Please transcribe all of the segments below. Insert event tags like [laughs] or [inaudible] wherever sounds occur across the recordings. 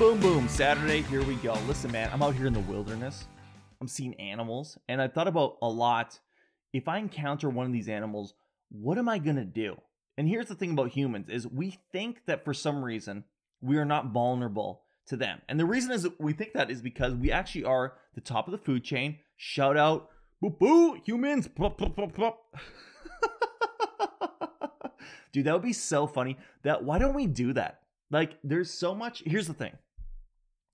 boom, boom. Saturday, here we go. Listen, man, I'm out here in the wilderness. I'm seeing animals, and I've thought about a lot. If I encounter one of these animals, what am I gonna do? And here's the thing about humans is we think that for some reason we are not vulnerable to them. And the reason is we think that is because we actually are the top of the food chain. Shout out, boo boo, humans. [laughs] Dude, that would be so funny. That why don't we do that? Like, there's so much. Here's the thing.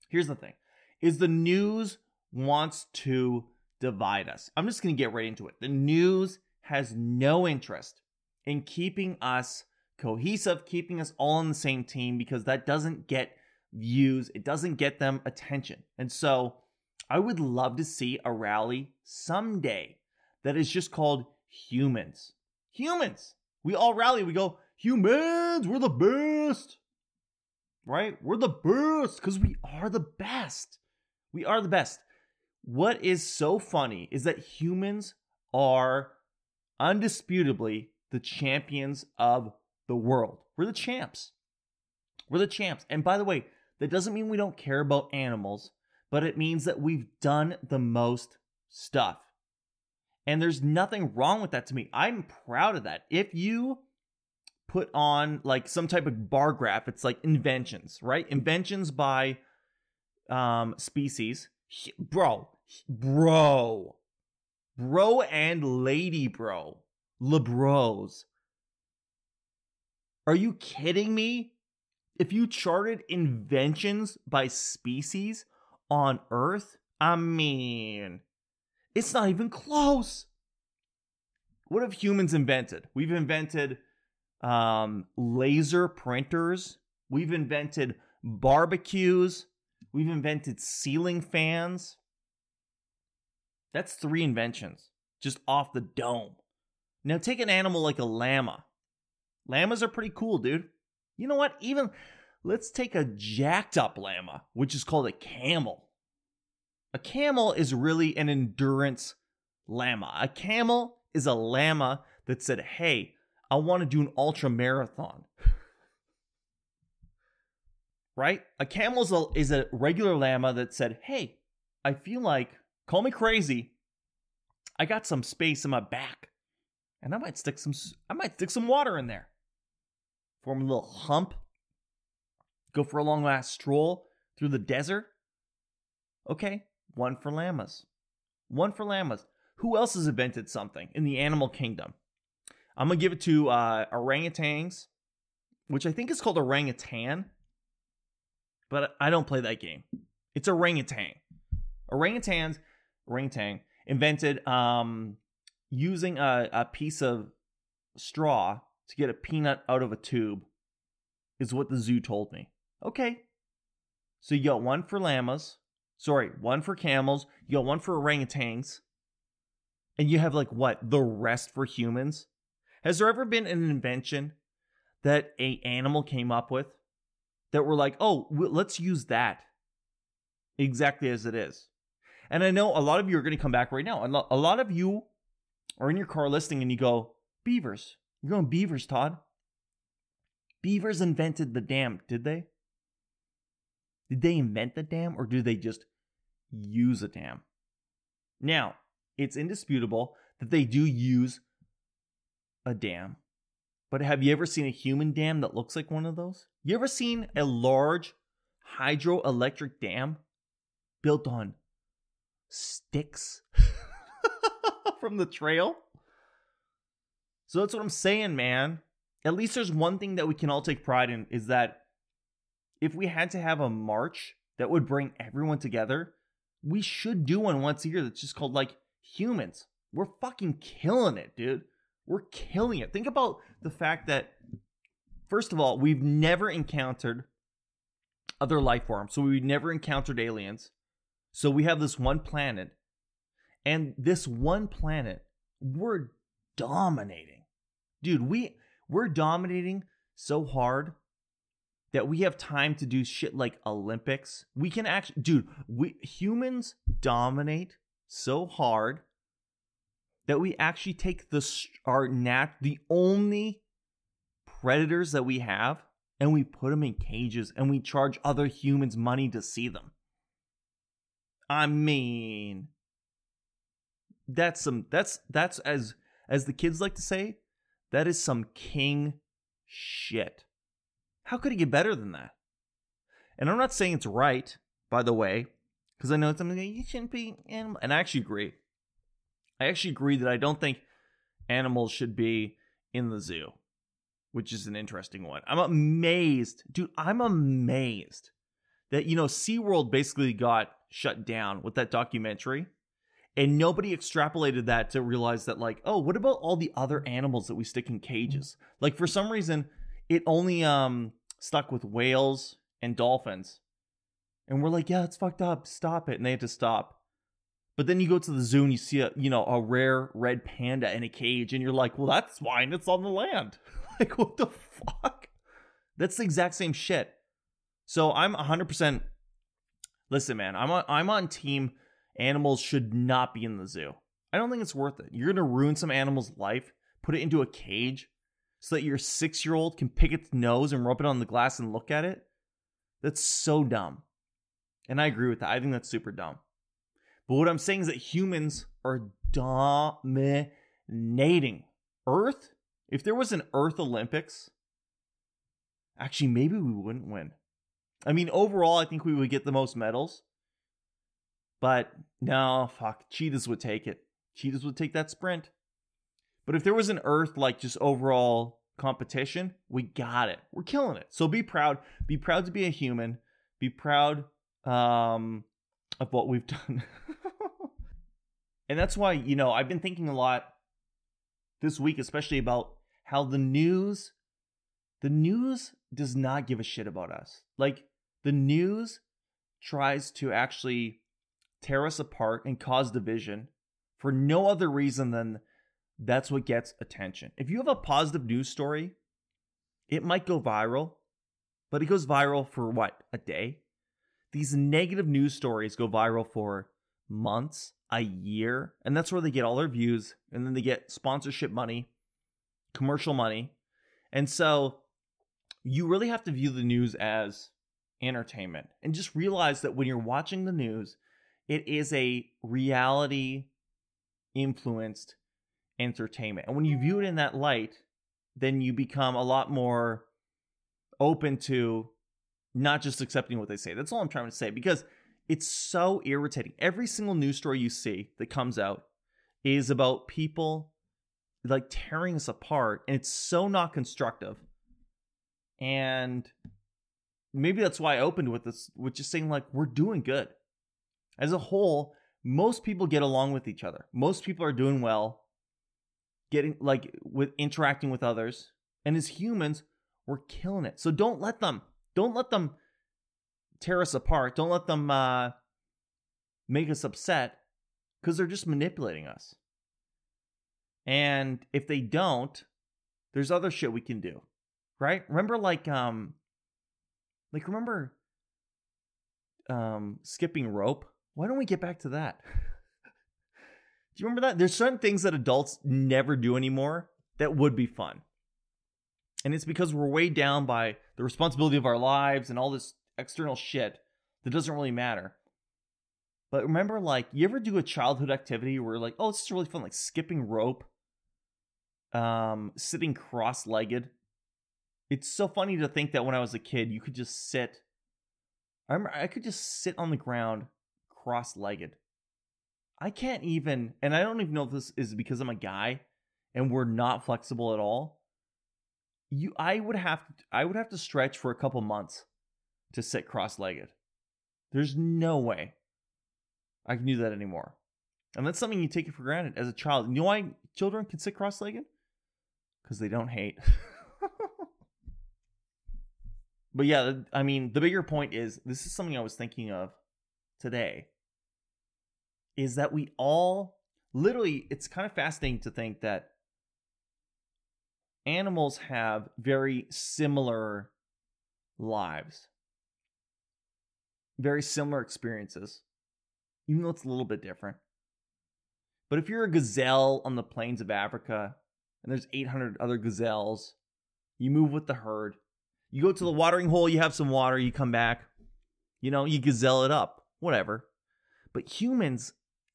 Here's the thing. Is the news wants to divide us. I'm just gonna get right into it. The news has no interest in keeping us cohesive, keeping us all on the same team because that doesn't get views, it doesn't get them attention. And so I would love to see a rally someday that is just called humans. Humans. We all rally, we go, humans, we're the best. Right? We're the best because we are the best. We are the best. What is so funny is that humans are undisputably the champions of the world. We're the champs. We're the champs. And by the way, that doesn't mean we don't care about animals, but it means that we've done the most stuff. And there's nothing wrong with that to me. I'm proud of that. If you put on like some type of bar graph, it's like inventions, right? Inventions by um species. Bro, bro, bro and lady bro, lebros. Are you kidding me? If you charted inventions by species on Earth, I mean, it's not even close. What have humans invented? We've invented um, laser printers. We've invented barbecues. We've invented ceiling fans. That's three inventions just off the dome. Now take an animal like a llama. Llamas are pretty cool, dude. You know what? Even let's take a jacked up llama, which is called a camel. A camel is really an endurance llama. A camel is a llama that said, Hey, I want to do an ultra marathon. right? A camel is a, is a regular llama that said, Hey, I feel like, call me crazy. I got some space in my back. And I might stick some I might stick some water in there. Form a little hump. Go for a long last stroll through the desert. Okay, one for llamas. One for llamas. Who else has invented something in the animal kingdom? I'm gonna give it to uh, orangutans, which I think is called orangutan, but I don't play that game. It's orangutan. Orangutans, orangutan invented um, using a, a piece of straw to get a peanut out of a tube, is what the zoo told me. Okay, so you got one for llamas, sorry, one for camels, you got one for orangutans, and you have like what the rest for humans. Has there ever been an invention that a animal came up with that we're like, oh, let's use that exactly as it is? And I know a lot of you are going to come back right now. And a lot of you are in your car listening and you go, Beavers. You're going Beavers, Todd. Beavers invented the dam, did they? Did they invent the dam or do they just use a dam? Now, it's indisputable that they do use a dam. But have you ever seen a human dam that looks like one of those? You ever seen a large hydroelectric dam built on sticks [laughs] from the trail? So that's what I'm saying, man. At least there's one thing that we can all take pride in is that if we had to have a march that would bring everyone together, we should do one once a year that's just called like humans. We're fucking killing it, dude. We're killing it. Think about the fact that, first of all, we've never encountered other life forms. So we've never encountered aliens. So we have this one planet. And this one planet, we're dominating. Dude, we we're dominating so hard that we have time to do shit like Olympics. We can actually dude, we humans dominate so hard that we actually take the our nat the only predators that we have and we put them in cages and we charge other humans money to see them. I mean, that's some that's that's as as the kids like to say, that is some king shit. How could it get better than that? And I'm not saying it's right, by the way, because I know it's something you shouldn't be animal. And I actually agree. I actually agree that I don't think animals should be in the zoo, which is an interesting one. I'm amazed, dude. I'm amazed that you know SeaWorld basically got shut down with that documentary and nobody extrapolated that to realize that like oh what about all the other animals that we stick in cages like for some reason it only um stuck with whales and dolphins and we're like yeah it's fucked up stop it and they had to stop but then you go to the zoo and you see a you know a rare red panda in a cage and you're like well that's fine it's on the land [laughs] like what the fuck that's the exact same shit so i'm 100% listen man i'm on, i'm on team animals should not be in the zoo. I don't think it's worth it. You're to ruin some animal's life, put it into a cage so that your six year old can pick its nose and rub it on the glass and look at it. That's so dumb. And I agree with that. I think that's super dumb. But what I'm saying is that humans are dominating Earth. If there was an Earth Olympics, actually, maybe we wouldn't win. I mean, overall, I think we would get the most medals. But no, fuck. Cheetahs would take it. Cheetahs would take that sprint. But if there was an Earth, like just overall competition, we got it. We're killing it. So be proud. Be proud to be a human. Be proud um, of what we've done. [laughs] and that's why, you know, I've been thinking a lot this week, especially about how the news, the news does not give a shit about us. Like, the news tries to actually tear us apart and cause division for no other reason than that's what gets attention. If you have a positive news story, it might go viral, but it goes viral for what? A day? These negative news stories go viral for months, a year, and that's where they get all their views and then they get sponsorship money, commercial money. And so you really have to view the news as entertainment and just realize that when you're watching the news, it is a reality influenced entertainment. And when you view it in that light, then you become a lot more open to not just accepting what they say. That's all I'm trying to say because it's so irritating. Every single news story you see that comes out is about people like tearing us apart and it's so not constructive. And maybe that's why I opened with this with just saying like we're doing good as a whole, most people get along with each other. Most people are doing well, getting like with interacting with others. And as humans, we're killing it. So don't let them, don't let them tear us apart. Don't let them uh, make us upset because they're just manipulating us. And if they don't, there's other shit we can do. Right? Remember like um like remember um skipping rope? Why don't we get back to that? [laughs] do you remember that? There's certain things that adults never do anymore that would be fun. And it's because we're weighed down by the responsibility of our lives and all this external shit that doesn't really matter. But remember, like, you ever do a childhood activity where, like, oh, this is really fun, like skipping rope, um, sitting cross legged? It's so funny to think that when I was a kid, you could just sit. I remember I could just sit on the ground cross legged. I can't even, and I don't even know if this is because I'm a guy and we're not flexible at all. You, I would have, I would have to stretch for a couple months to sit cross legged. There's no way I can do that anymore. And that's something you take it for granted as a child. You know why children can sit cross legged? Because they don't hate. [laughs] but yeah, I mean, the bigger point is this is something I was thinking of today is that we all literally it's kind of fascinating to think that animals have very similar lives very similar experiences even though it's a little bit different but if you're a gazelle on the plains of africa and there's 800 other gazelles you move with the herd You go to the watering hole, you have some water, you come back, you know, you gazelle it up, whatever. But humans,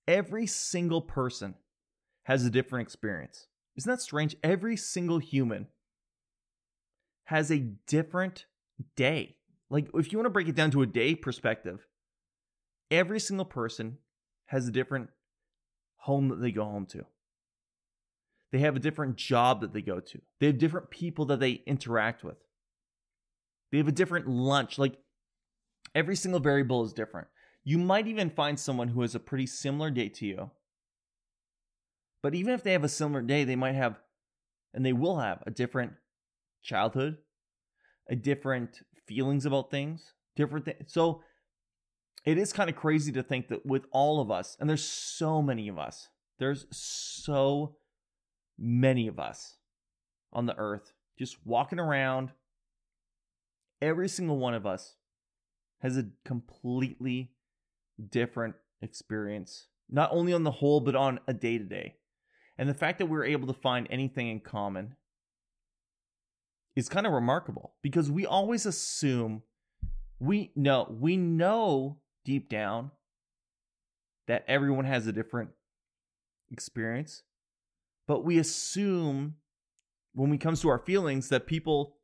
every single person has a different experience. Isn't that strange? Every single human has a different day. Like, if you want to break it down to a day perspective, every single person has a different home that they go home to. They have a different job that they go to. They have different people that they interact with. They have a different lunch. Like every single variable is different. You might even find someone who has a pretty similar day to you. But even if they have a similar day, they might have, and they will have, a different childhood, a different feelings about things, different things. So it is kind of crazy to think that with all of us, and there's so many of us, there's so many of us on the earth just walking around. Every single one of us has a completely different experience, not only on the whole, but on a day to day. And the fact that we're able to find anything in common is kind of remarkable because we always assume we know we know deep down that everyone has a different experience but we assume when we comes to our feelings that people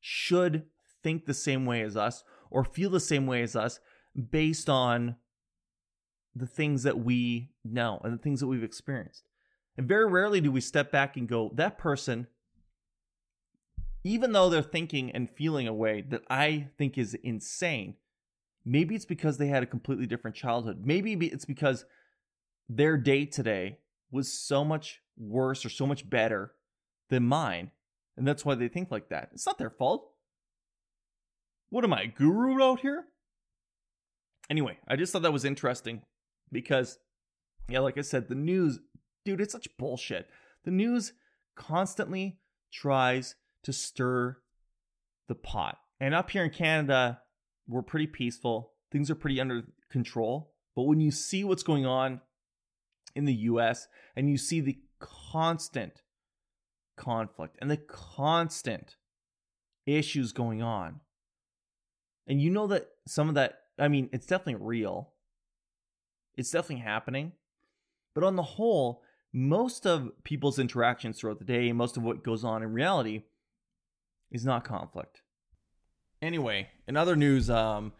should think the same way as us or feel the same way as us based on the things that we know and the things that we've experienced. And very rarely do we step back and go, that person, even though they're thinking and feeling a way that I think is insane, maybe it's because they had a completely different childhood. Maybe it's because their day today was so much worse or so much better than mine. And that's why they think like that. It's not their fault. What am I, guru out here? Anyway, I just thought that was interesting because, yeah, like I said, the news, dude, it's such bullshit. The news constantly tries to stir the pot. And up here in Canada, we're pretty peaceful. Things are pretty under control. But when you see what's going on in the US and you see the constant conflict and the constant issues going on. And you know that some of that, I mean, it's definitely real. It's definitely happening. But on the whole, most of people's interactions throughout the day, most of what goes on in reality, is not conflict. Anyway, in other news, um,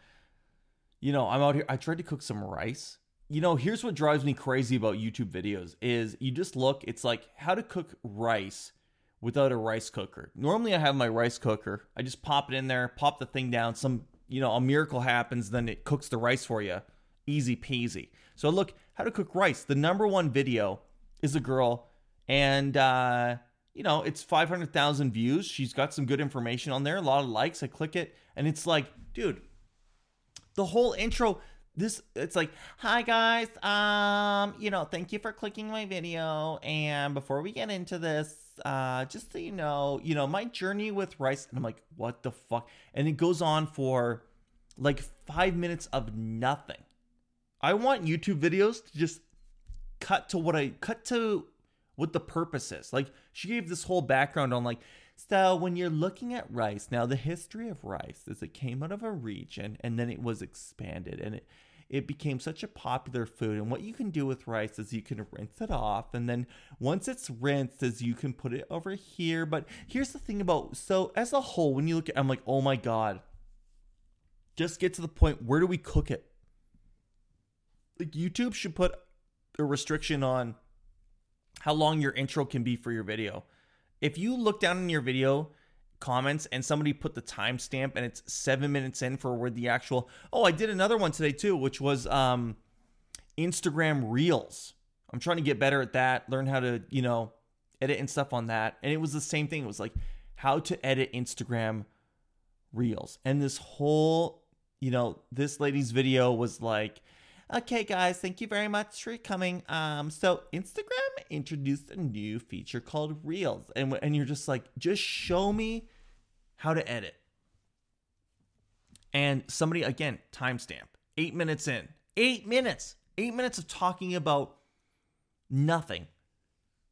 you know, I'm out here. I tried to cook some rice you know, here's what drives me crazy about YouTube videos is you just look, it's like how to cook rice without a rice cooker. Normally I have my rice cooker. I just pop it in there, pop the thing down, some, you know, a miracle happens, then it cooks the rice for you. Easy peasy. So look, how to cook rice. The number one video is a girl. And uh you know, it's 500,000 views. She's got some good information on there, a lot of likes. I click it and it's like, dude, the whole intro this it's like hi guys. Um you know thank you for clicking my video. And before we get into this uh just so you know you know my journey with rice and i'm like what the fuck? And it goes on for like five minutes of nothing. I want youtube videos to just cut to what i cut to what the purpose is like she gave this whole background on like so when you're looking at rice, now the history of rice is it came out of a region and then it was expanded and it it became such a popular food. And what you can do with rice is you can rinse it off. And then once it's rinsed, is you can put it over here. But here's the thing about so as a whole, when you look at I'm like, oh my God. Just get to the point, where do we cook it? Like YouTube should put a restriction on how long your intro can be for your video. If you look down in your video comments and somebody put the timestamp and it's seven minutes in for where the actual oh i did another one today too which was um instagram reels. I'm trying to get better at that learn how to you know edit and stuff on that. And it was the same thing. It was like how to edit instagram reels. And this whole you know this lady's video was like okay guys thank you very much for coming. Um so instagram introduced a new feature called reels and and you're just like just show me how to edit. And somebody again timestamp 8 minutes in 8 minutes 8 minutes of talking about nothing.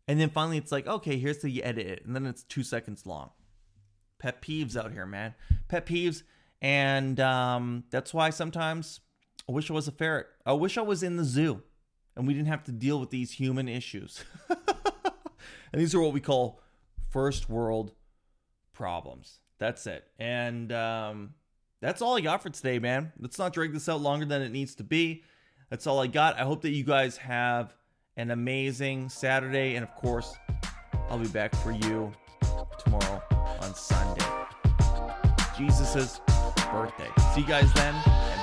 And then finally it's like okay here's the you edit it. And then it's 2 seconds long. Pet peeves out here, man. Pet peeves. And um, that's why sometimes I wish I was a ferret. I wish I was in the zoo and we didn't have to deal with these human issues. [laughs] and these are what we call first world problems. That's it. And um, that's all I got for today, man. Let's not drag this out longer than it needs to be. That's all I got. I hope that you guys have an amazing Saturday. And of course, I'll be back for you tomorrow on Sunday. Jesus' birthday. See you guys then.